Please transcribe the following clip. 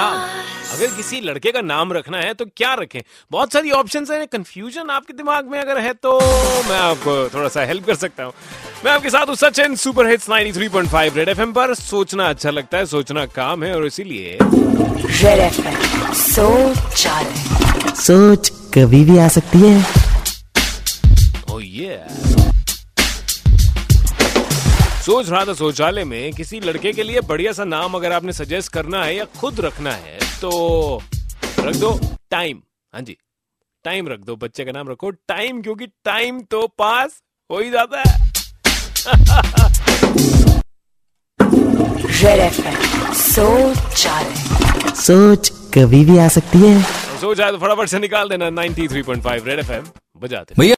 नाम अगर किसी लड़के का नाम रखना है तो क्या रखें? बहुत सारी ऑप्शंस हैं। कंफ्यूजन आपके दिमाग में अगर है तो मैं आपको थोड़ा सा हेल्प कर सकता हूँ। मैं आपके साथ हूँ Sachin super hits 93.5 red FM पर। सोचना अच्छा लगता है सोचना काम है और इसीलिए रेड एफएम सोच सोच कभी भी आ सकती है। Oh yeah. सोच रहा था शौचालय में किसी लड़के के लिए बढ़िया सा नाम अगर आपने सजेस्ट करना है या खुद रखना है तो रख दो टाइम हाँ जी टाइम रख दो बच्चे का नाम रखो टाइम क्योंकि टाइम तो पास हो ही जाता है। सोच सोच कभी भी आ सकती है। सोच आए तो फटाफट से निकाल देना 93.5 रेड एफएम बजाते भैया